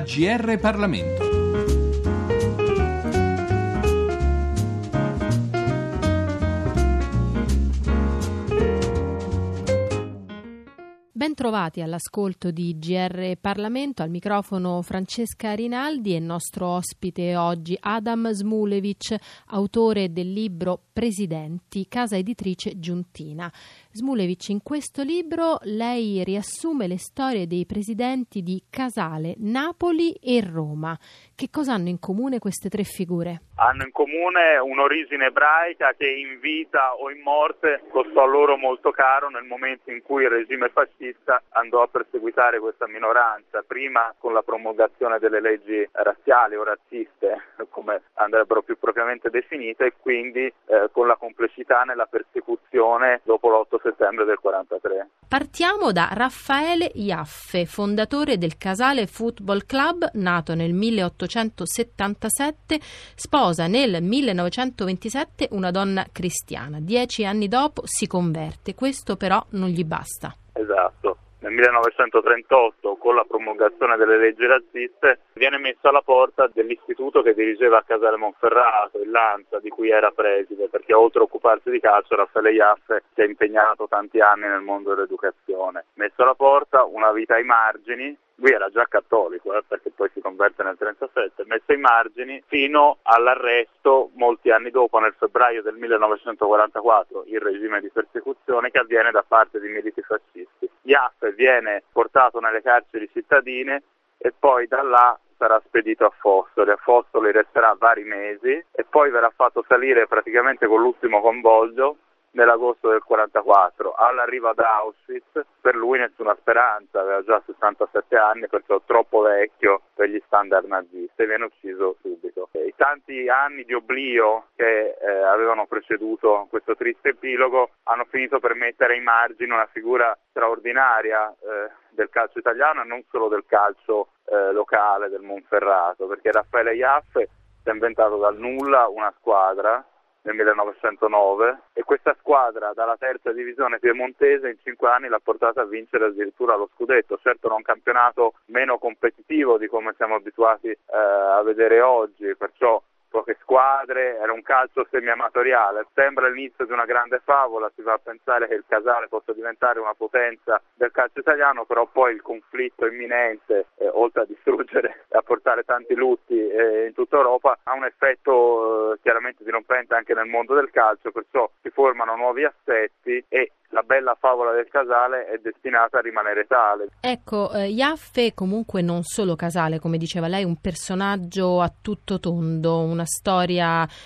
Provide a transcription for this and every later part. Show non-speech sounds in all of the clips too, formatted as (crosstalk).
GR Parlamento. Bentrovati all'ascolto di GR Parlamento, al microfono Francesca Rinaldi e nostro ospite oggi Adam Smulevic, autore del libro Presidenti, casa editrice Giuntina. Smulevic, in questo libro lei riassume le storie dei presidenti di Casale, Napoli e Roma. Che cosa hanno in comune queste tre figure? Hanno in comune un'origine ebraica che in vita o in morte costò loro molto caro nel momento in cui il regime fascista andò a perseguitare questa minoranza, prima con la promulgazione delle leggi razziali o razziste, come andrebbero più propriamente definite, e quindi eh, con la complessità nella persecuzione dopo l'8 settembre del 43. Partiamo da Raffaele Iaffe, fondatore del Casale Football Club, nato nel 1877, sposa nel 1927 una donna cristiana. Dieci anni dopo si converte, questo però non gli basta. Esatto. Nel 1938, con la promulgazione delle leggi razziste, viene messo alla porta dell'istituto che dirigeva a Casale Monferrato, il Lanza, di cui era preside, perché oltre a occuparsi di calcio, Raffaele Iaffe si è impegnato tanti anni nel mondo dell'educazione. Messo alla porta una vita ai margini, lui era già cattolico eh, perché poi si converte nel 37, messo ai margini fino all'arresto molti anni dopo, nel febbraio del 1944, il regime di persecuzione che avviene da parte di militi fascisti. Iaffe viene portato nelle carceri cittadine e poi da là sarà spedito a Fossoli. A Fossoli resterà vari mesi e poi verrà fatto salire praticamente con l'ultimo convoglio nell'agosto del 44. All'arrivo ad Auschwitz per lui nessuna speranza, aveva già 67 anni, perciò troppo vecchio per gli standard nazisti e viene ucciso subito. I tanti anni di oblio che eh, avevano preceduto questo triste epilogo hanno finito per mettere ai margini una figura straordinaria eh, del calcio italiano e non solo del calcio eh, locale del Monferrato, perché Raffaele Iaffe si è inventato dal nulla una squadra nel 1909 e questa squadra dalla terza divisione piemontese in cinque anni l'ha portata a vincere addirittura lo scudetto, certo non campionato meno competitivo di come siamo abituati eh, a vedere oggi, perciò poche squadre, era un calcio semi-amatoriale. Sembra l'inizio di una grande favola, si va a pensare che il Casale possa diventare una potenza del calcio italiano, però poi il conflitto imminente, eh, oltre a distruggere e (laughs) a portare tanti lutti eh, in tutta Europa, ha un effetto eh, chiaramente dirompente anche nel mondo del calcio, perciò si formano nuovi assetti e la bella favola del Casale è destinata a rimanere tale. Ecco, eh, Iaffe comunque non solo Casale, come diceva lei, un personaggio a tutto tondo, una storia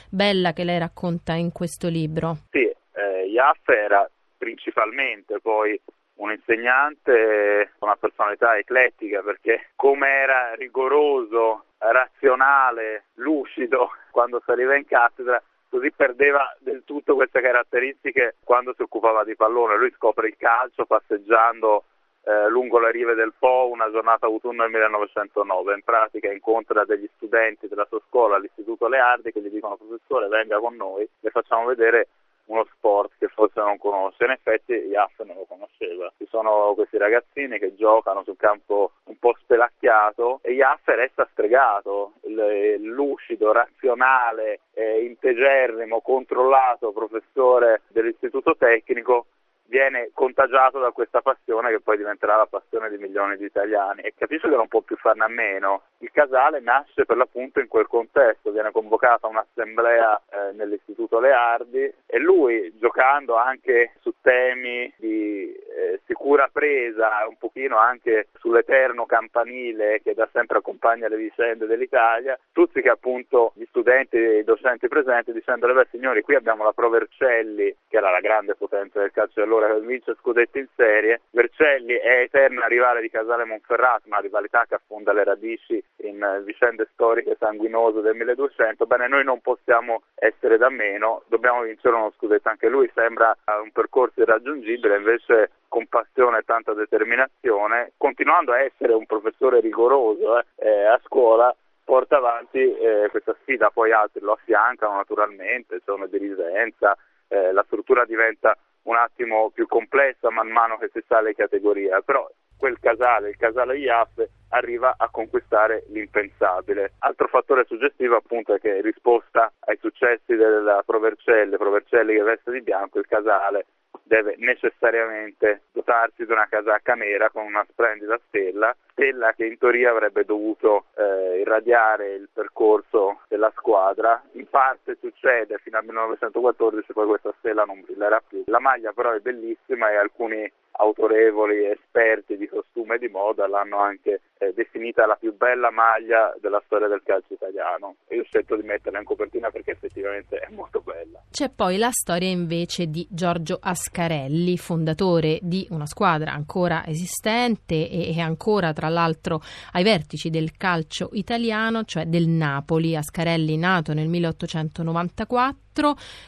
bella che lei racconta in questo libro. Sì, eh, Iaffe era principalmente poi un insegnante, una personalità eclettica perché come era rigoroso, razionale, lucido quando saliva in cattedra, così perdeva del tutto queste caratteristiche quando si occupava di pallone. Lui scopre il calcio passeggiando eh, lungo le rive del Po una giornata autunno del 1909. In pratica incontra degli studenti della sua scuola all'Istituto Leardi che gli dicono professore venga con noi, le facciamo vedere uno sport che forse non conosce. In effetti Iaff non lo conosceva. Ci sono questi ragazzini che giocano sul campo un po' spelacchiato e Iaff resta stregato, il, lucido, razionale, eh, integerrimo, controllato professore dell'istituto tecnico viene contagiato da questa passione che poi diventerà la passione di milioni di italiani e capisco che non può più farne a meno. Il Casale nasce per l'appunto in quel contesto, viene convocata un'assemblea eh, nell'Istituto Leardi e lui giocando anche su temi di eh, sicura presa, un pochino anche sull'eterno campanile che da sempre accompagna le vicende dell'Italia, stuzzica appunto gli studenti e i docenti presenti dicendo beh signori qui abbiamo la Provercelli che era la grande potenza del calcio allora vince scudetti in serie. Vercelli è eterna rivale di Casale Monferrato, una rivalità che affonda le radici in eh, vicende storiche sanguinose del 1200. Bene, noi non possiamo essere da meno, dobbiamo vincere uno scudetto. Anche lui sembra un percorso irraggiungibile, invece con passione e tanta determinazione, continuando a essere un professore rigoroso eh, eh, a scuola, porta avanti eh, questa sfida, poi altri lo affiancano naturalmente, sono dirigenza, eh, la struttura diventa un attimo più complessa man mano che si sale categoria, però quel casale, il casale Iaffe, arriva a conquistare l'impensabile. Altro fattore suggestivo appunto è che risposta ai successi della Provercelli, Provercelli che veste di bianco, il casale deve necessariamente dotarsi di una casacca nera con una splendida stella, stella che in teoria avrebbe dovuto eh, irradiare il percorso della squadra. In parte succede fino al 1914, poi questa stella non brillerà più. La maglia però è bellissima e alcuni autorevoli esperti di costume e di moda l'hanno anche eh, definita la più bella maglia della storia del calcio italiano io ho scelto di metterla in copertina perché effettivamente è molto. C'è poi la storia invece di Giorgio Ascarelli, fondatore di una squadra ancora esistente e, ancora tra l'altro ai vertici del calcio italiano, cioè del Napoli. Ascarelli nato nel 1894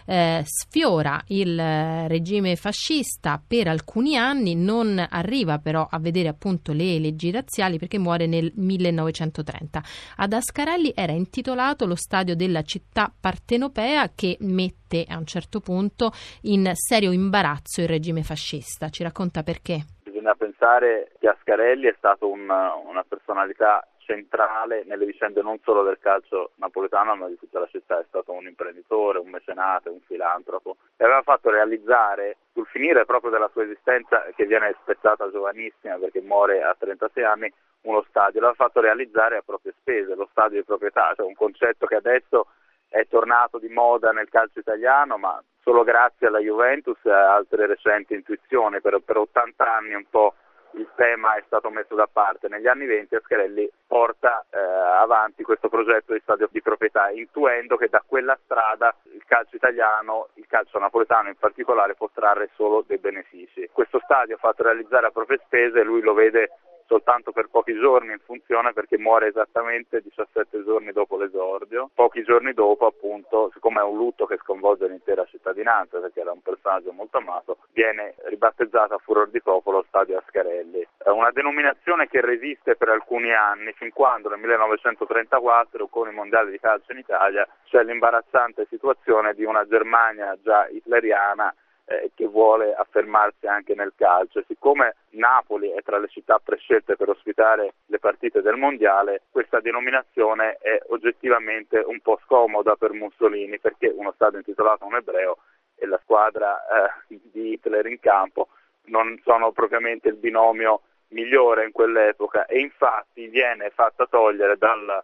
eh, sfiora il eh, regime fascista per alcuni anni, non arriva però a vedere appunto le leggi razziali perché muore nel 1930. Ad Ascarelli era intitolato lo stadio della città partenopea che mette a un certo punto in serio imbarazzo il regime fascista. Ci racconta perché? Bisogna pensare che Ascarelli è stato un, una personalità centrale nelle vicende non solo del calcio napoletano ma di tutta la città, è stato un imprenditore, un mecenate, un filantropo. E aveva fatto realizzare sul finire proprio della sua esistenza che viene spezzata giovanissima perché muore a 36 anni uno stadio, l'aveva fatto realizzare a proprie spese, lo stadio di proprietà, cioè un concetto che adesso è tornato di moda nel calcio italiano ma solo grazie alla Juventus e a altre recenti intuizioni, per, per 80 anni un po' il tema è stato messo da parte. Negli anni 20 Ascarelli porta eh, avanti questo progetto di stadio di proprietà, intuendo che da quella strada il calcio italiano, il calcio napoletano in particolare, può trarre solo dei benefici. Questo stadio fatto realizzare a proprie spese, lui lo vede soltanto per pochi giorni in funzione perché muore esattamente 17 giorni dopo l'esordio. Pochi giorni dopo, appunto, siccome è un lutto che sconvolge l'intera cittadinanza perché era un personaggio molto amato, viene ribattezzato a furor di popolo Stadio Ascarelli. È una denominazione che resiste per alcuni anni, fin quando nel 1934 con i mondiali di calcio in Italia c'è l'imbarazzante situazione di una Germania già hitleriana eh, che vuole affermarsi anche nel calcio. Siccome Napoli è tra le città prescelte per ospitare le partite del mondiale, questa denominazione è oggettivamente un po' scomoda per Mussolini perché uno stadio intitolato a un ebreo e la squadra eh, di Hitler in campo non sono propriamente il binomio migliore in quell'epoca e infatti viene fatta togliere dalla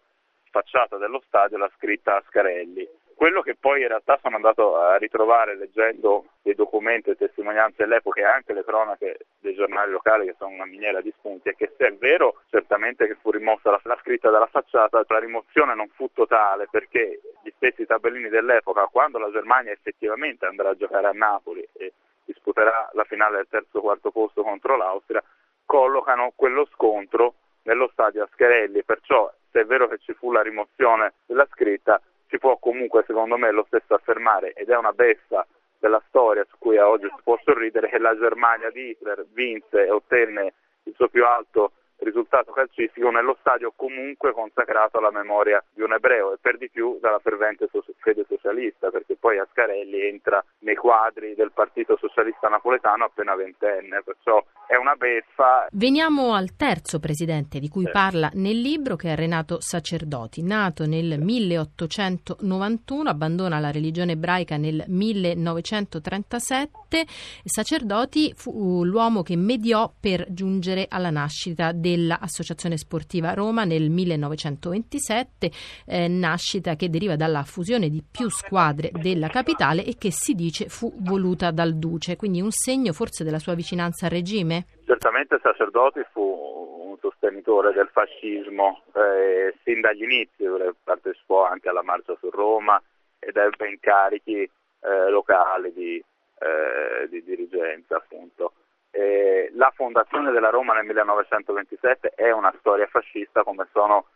facciata dello stadio la scritta Ascarelli quello che poi in realtà sono andato a ritrovare leggendo dei documenti e testimonianze dell'epoca e anche le cronache dei giornali locali che sono una miniera di spunti è che se è vero certamente che fu rimossa la, la scritta dalla facciata, la rimozione non fu totale perché gli stessi tabellini dell'epoca quando la Germania effettivamente andrà a giocare a Napoli e disputerà la finale del terzo quarto posto contro l'Austria, collocano quello scontro nello stadio Ascherelli, perciò se è vero che ci fu la rimozione della scritta, si può comunque secondo me lo stesso affermare ed è una beffa della storia su cui oggi si può sorridere che la Germania di Hitler vinse e ottenne il suo più alto risultato calcistico nello stadio comunque consacrato alla memoria di un ebreo e per di più dalla fervente fede socialista perché poi Ascarelli entra nei quadri del Partito Socialista Napoletano appena ventenne, perciò è una beffa. Veniamo al terzo presidente di cui sì. parla nel libro che è Renato Sacerdoti, nato nel 1891, abbandona la religione ebraica nel 1937, Sacerdoti fu l'uomo che mediò per giungere alla nascita del dell'Associazione Sportiva Roma nel 1927, eh, nascita che deriva dalla fusione di più squadre della capitale e che si dice fu voluta dal Duce, quindi un segno forse della sua vicinanza al regime? Certamente Sacerdoti fu un sostenitore del fascismo eh, sin dagli inizi, partecipò anche alla marcia su Roma ed ebbe incarichi eh, locali di, eh, di dirigenza appunto. La fondazione della Roma nel 1927 è una storia fascista come sono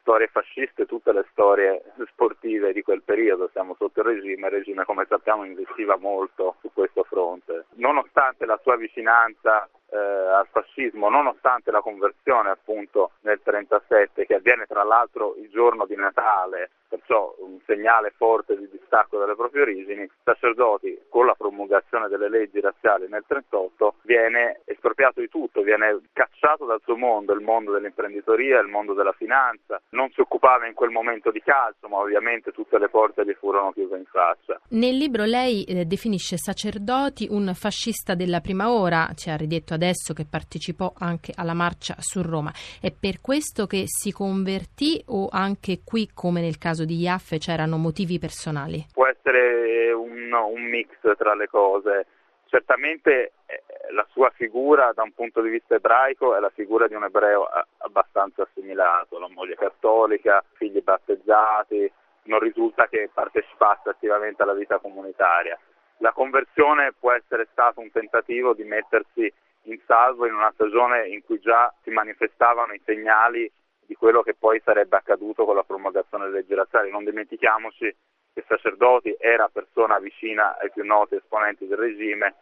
storie fasciste tutte le storie sportive di quel periodo, siamo sotto il regime, il regime come sappiamo investiva molto su questo fronte. Nonostante la sua vicinanza eh, al fascismo, nonostante la conversione appunto nel 1937 che avviene tra l'altro il giorno di Natale, perciò un segnale forte di distacco dalle proprie origini, sacerdoti con la promulgazione delle leggi razziali nel 1938 viene espropriato di tutto, viene cacciato dal suo mondo, il mondo dell'imprenditoria, il mondo della finanza, non si occupava in quel momento di calcio, ma ovviamente tutte le porte gli furono chiuse in faccia. Nel libro lei eh, definisce Sacerdoti un fascista della prima ora, ci ha ridetto adesso che partecipò anche alla marcia su Roma. È per questo che si convertì o anche qui, come nel caso di Iaffe, c'erano motivi personali? Può essere un, un mix tra le cose. Certamente eh, la sua figura da un punto di vista ebraico è la figura di un ebreo abbastanza assimilato, la moglie cattolica, figli battezzati, non risulta che partecipasse attivamente alla vita comunitaria. La conversione può essere stato un tentativo di mettersi in salvo in una stagione in cui già si manifestavano i segnali di quello che poi sarebbe accaduto con la promulgazione delle leggi razziali. Non dimentichiamoci che Sacerdoti era persona vicina ai più noti esponenti del regime,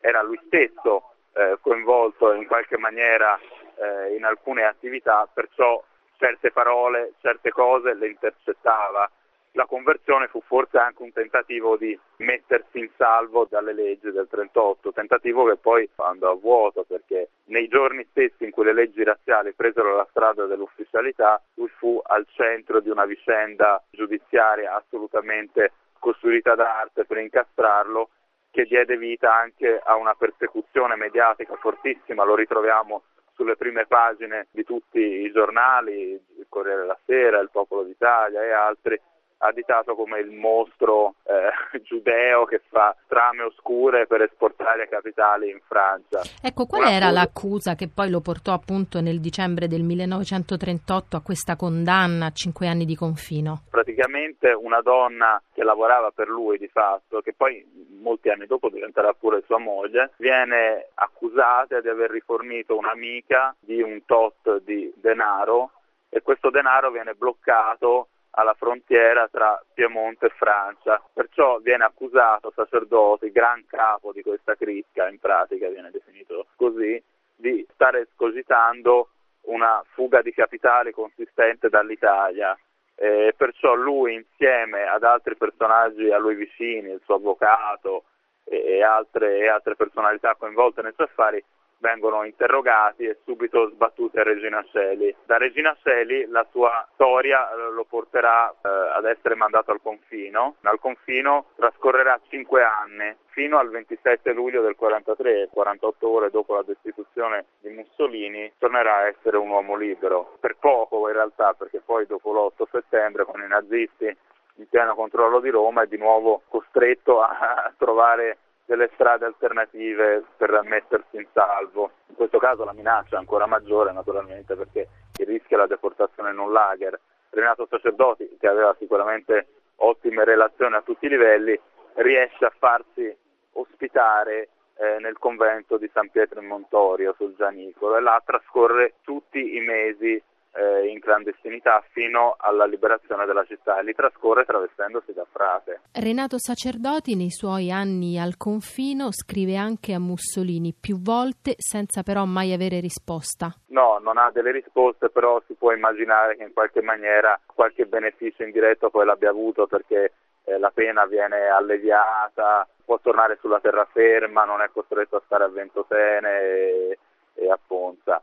era lui stesso eh, coinvolto in qualche maniera eh, in alcune attività, perciò certe parole, certe cose le intercettava la conversione fu forse anche un tentativo di mettersi in salvo dalle leggi del 38, tentativo che poi andò a vuoto perché nei giorni stessi in cui le leggi razziali presero la strada dell'ufficialità, lui fu al centro di una vicenda giudiziaria assolutamente costruita d'arte per incastrarlo che diede vita anche a una persecuzione mediatica fortissima, lo ritroviamo sulle prime pagine di tutti i giornali, il Corriere della Sera, il Popolo d'Italia e altri, additato come il mostro eh, (laughs) giudeo che fa trame oscure per esportare capitali in Francia. Ecco, qual Una era accusa... l'accusa che poi lo portò appunto nel dicembre del 1938 a questa condanna a cinque anni di confino? Praticamente una donna che lavorava per lui di fatto, che poi molti anni dopo diventerà pure sua moglie, viene accusata di aver rifornito un'amica di un tot di denaro e questo denaro viene bloccato alla frontiera tra Piemonte e Francia, perciò viene accusato sacerdote, gran capo di questa cricca, in pratica viene definito così, di stare escogitando una fuga di capitali consistente dall'Italia. E perciò lui insieme ad altri personaggi a lui vicini, il suo avvocato e altre, e altre personalità coinvolte nei suoi affari, vengono interrogati e subito sbattuti a Regina Celi. Da Regina Celi la sua storia eh, lo porterà eh, ad essere mandato al confino. Al confino trascorrerà cinque anni fino al 27 luglio del 43, 48 ore dopo la destituzione di Mussolini, tornerà a essere un uomo libero. Per poco in realtà, perché poi dopo l'8 settembre con i nazisti in pieno controllo di Roma è di nuovo costretto a trovare delle strade alternative per mettersi in salvo. In questo caso la minaccia è ancora maggiore naturalmente perché il rischio è la deportazione in un lager. Renato Sacerdoti, che aveva sicuramente ottime relazioni a tutti i livelli, riesce a farsi ospitare eh, nel convento di San Pietro in Montorio sul Gianicolo e là trascorre tutti i mesi eh, in clandestinità fino alla liberazione della città e li trascorre travestendosi da frate. Renato Sacerdoti nei suoi anni al confino scrive anche a Mussolini più volte senza però mai avere risposta. No, non ha delle risposte, però si può immaginare che in qualche maniera qualche beneficio indiretto poi l'abbia avuto perché eh, la pena viene alleviata, può tornare sulla terraferma, non è costretto a stare a Ventotene e, e a Ponza.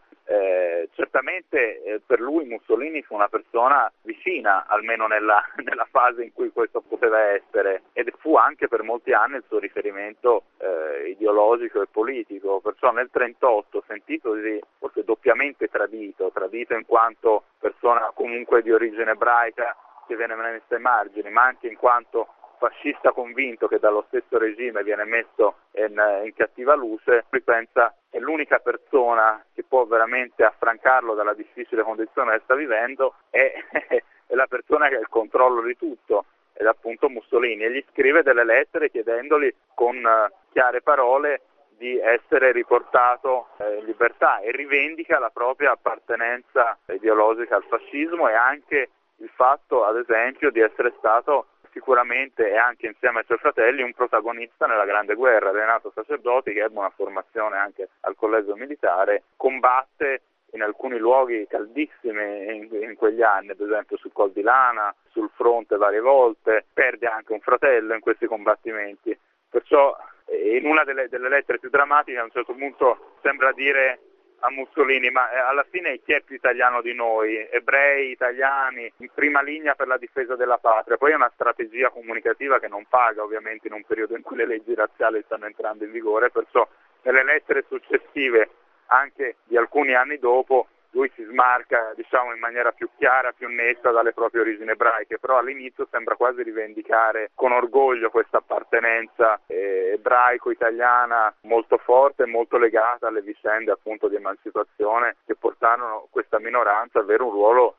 Certamente eh, per lui Mussolini fu una persona vicina, almeno nella, (laughs) nella, fase in cui questo poteva essere, ed fu anche per molti anni il suo riferimento eh, ideologico e politico, perciò nel 1938 sentitosi forse doppiamente tradito, tradito in quanto persona comunque di origine ebraica che viene messa ai margini, ma anche in quanto fascista convinto che dallo stesso regime viene messo in, in cattiva luce, lui pensa che l'unica persona può veramente affrancarlo dalla difficile condizione che sta vivendo è, (laughs) è la persona che ha il controllo di tutto ed appunto Mussolini e gli scrive delle lettere chiedendogli con uh, chiare parole di essere riportato eh, in libertà e rivendica la propria appartenenza ideologica al fascismo e anche il fatto ad esempio di essere stato sicuramente e anche insieme ai suoi fratelli un protagonista nella Grande Guerra. Renato Sacerdoti, che ebbe una formazione anche al collegio militare, combatte in alcuni luoghi caldissimi in, in, quegli anni, ad esempio sul Col di Lana, sul fronte varie volte, perde anche un fratello in questi combattimenti. Perciò E in una delle, delle lettere più drammatiche a un certo punto sembra dire a Mussolini, ma eh, alla fine chi è più italiano di noi? Ebrei, italiani, in prima linea per la difesa della patria. Poi è una strategia comunicativa che non paga ovviamente in un periodo in cui le leggi razziali stanno entrando in vigore, perciò nelle lettere successive, anche di alcuni anni dopo, lui si smarca diciamo, in maniera più chiara, più netta dalle proprie origini ebraiche, però all'inizio sembra quasi rivendicare con orgoglio questa appartenenza eh, ebraico-italiana molto forte molto legata alle vicende appunto di emancipazione che portarono questa minoranza ad avere un ruolo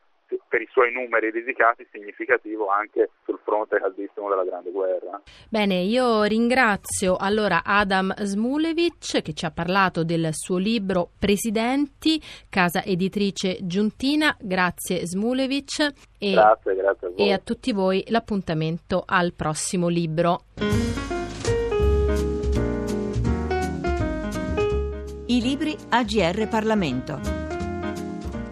per i suoi numeri risicati significativo anche sul fronte caldissimo della Grande Guerra. Bene, io ringrazio allora Adam Smulevic che ci ha parlato del suo libro Presidenti, casa editrice Giuntina. Grazie Smulevic e, grazie, grazie a, e a tutti voi l'appuntamento al prossimo libro. I libri AGR Parlamento.